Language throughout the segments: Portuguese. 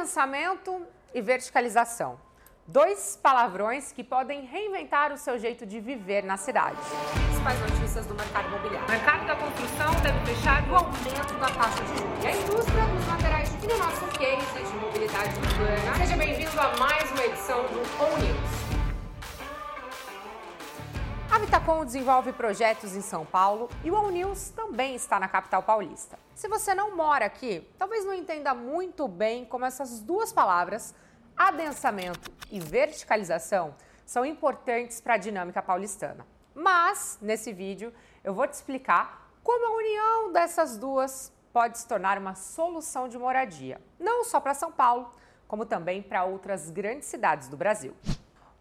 Adensamento e verticalização. Dois palavrões que podem reinventar o seu jeito de viver na cidade. Principais notícias do mercado imobiliário. O mercado da construção deve fechar o aumento da taxa de juros. E a indústria dos materiais e no nosso case de mobilidade urbana. Seja bem-vindo a mais uma edição do On News. A Vitacom desenvolve projetos em São Paulo e o On News também está na capital paulista. Se você não mora aqui, talvez não entenda muito bem como essas duas palavras adensamento e verticalização são importantes para a dinâmica paulistana. Mas, nesse vídeo, eu vou te explicar como a união dessas duas pode se tornar uma solução de moradia, não só para São Paulo, como também para outras grandes cidades do Brasil.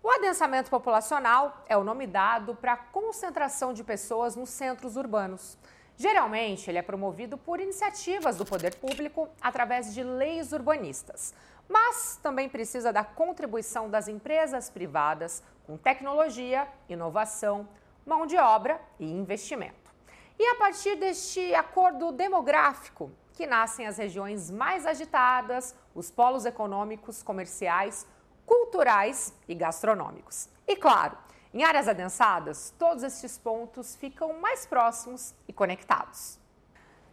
O adensamento populacional é o nome dado para a concentração de pessoas nos centros urbanos. Geralmente, ele é promovido por iniciativas do poder público através de leis urbanistas, mas também precisa da contribuição das empresas privadas com tecnologia, inovação, mão de obra e investimento. E a partir deste acordo demográfico que nascem as regiões mais agitadas, os polos econômicos, comerciais, culturais e gastronômicos. E claro, em áreas adensadas, todos estes pontos ficam mais próximos e conectados.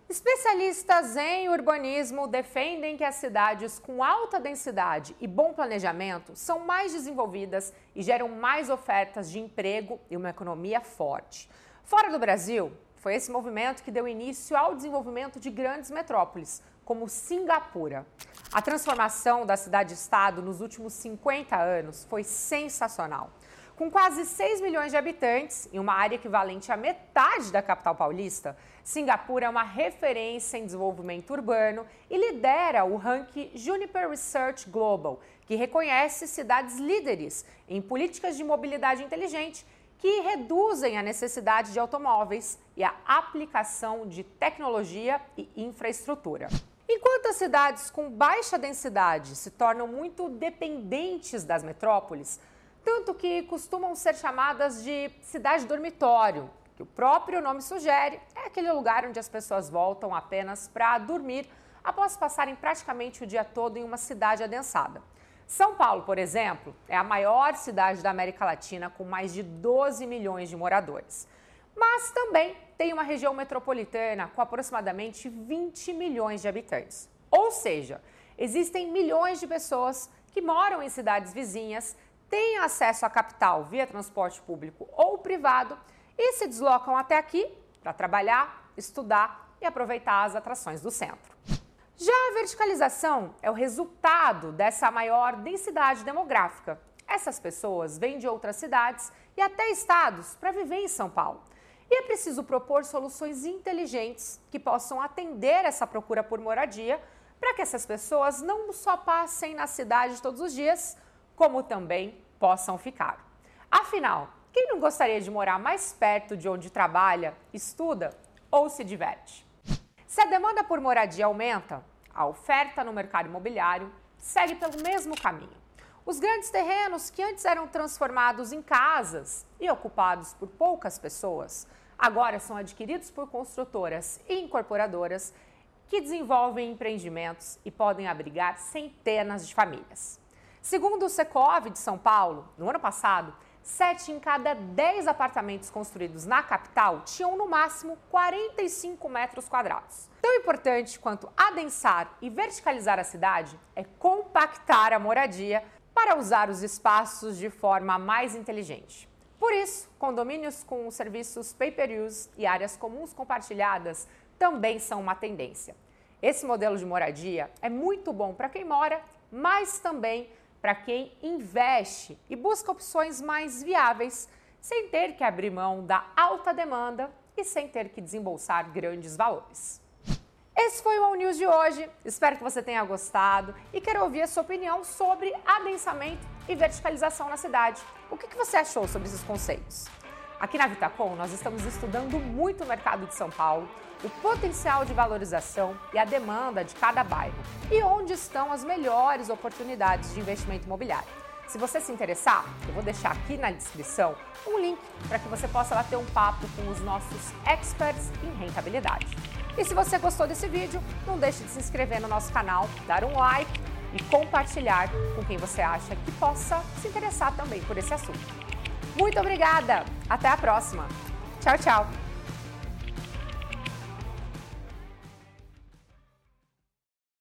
Especialistas em urbanismo defendem que as cidades com alta densidade e bom planejamento são mais desenvolvidas e geram mais ofertas de emprego e uma economia forte. Fora do Brasil, foi esse movimento que deu início ao desenvolvimento de grandes metrópoles, como Singapura. A transformação da cidade-estado nos últimos 50 anos foi sensacional. Com quase 6 milhões de habitantes e uma área equivalente à metade da capital paulista, Singapura é uma referência em desenvolvimento urbano e lidera o ranking Juniper Research Global, que reconhece cidades líderes em políticas de mobilidade inteligente que reduzem a necessidade de automóveis e a aplicação de tecnologia e infraestrutura. Enquanto as cidades com baixa densidade se tornam muito dependentes das metrópoles, tanto que costumam ser chamadas de cidade dormitório, que o próprio nome sugere, é aquele lugar onde as pessoas voltam apenas para dormir após passarem praticamente o dia todo em uma cidade adensada. São Paulo, por exemplo, é a maior cidade da América Latina com mais de 12 milhões de moradores. Mas também tem uma região metropolitana com aproximadamente 20 milhões de habitantes. Ou seja, existem milhões de pessoas que moram em cidades vizinhas têm acesso à capital via transporte público ou privado e se deslocam até aqui para trabalhar, estudar e aproveitar as atrações do centro. Já a verticalização é o resultado dessa maior densidade demográfica. Essas pessoas vêm de outras cidades e até estados para viver em São Paulo. E é preciso propor soluções inteligentes que possam atender essa procura por moradia para que essas pessoas não só passem na cidade todos os dias, como também possam ficar. Afinal, quem não gostaria de morar mais perto de onde trabalha, estuda ou se diverte? Se a demanda por moradia aumenta, a oferta no mercado imobiliário segue pelo mesmo caminho. Os grandes terrenos que antes eram transformados em casas e ocupados por poucas pessoas, agora são adquiridos por construtoras e incorporadoras que desenvolvem empreendimentos e podem abrigar centenas de famílias. Segundo o Secov de São Paulo, no ano passado, 7 em cada 10 apartamentos construídos na capital tinham no máximo 45 metros quadrados. Tão importante quanto adensar e verticalizar a cidade é compactar a moradia para usar os espaços de forma mais inteligente. Por isso, condomínios com serviços pay-per-use e áreas comuns compartilhadas também são uma tendência. Esse modelo de moradia é muito bom para quem mora, mas também para quem investe e busca opções mais viáveis, sem ter que abrir mão da alta demanda e sem ter que desembolsar grandes valores. Esse foi o All News de hoje. Espero que você tenha gostado e quero ouvir a sua opinião sobre adensamento e verticalização na cidade. O que você achou sobre esses conceitos? Aqui na Vitacom, nós estamos estudando muito o mercado de São Paulo, o potencial de valorização e a demanda de cada bairro e onde estão as melhores oportunidades de investimento imobiliário. Se você se interessar, eu vou deixar aqui na descrição um link para que você possa lá ter um papo com os nossos experts em rentabilidade. E se você gostou desse vídeo, não deixe de se inscrever no nosso canal, dar um like e compartilhar com quem você acha que possa se interessar também por esse assunto. Muito obrigada! Até a próxima! Tchau, tchau!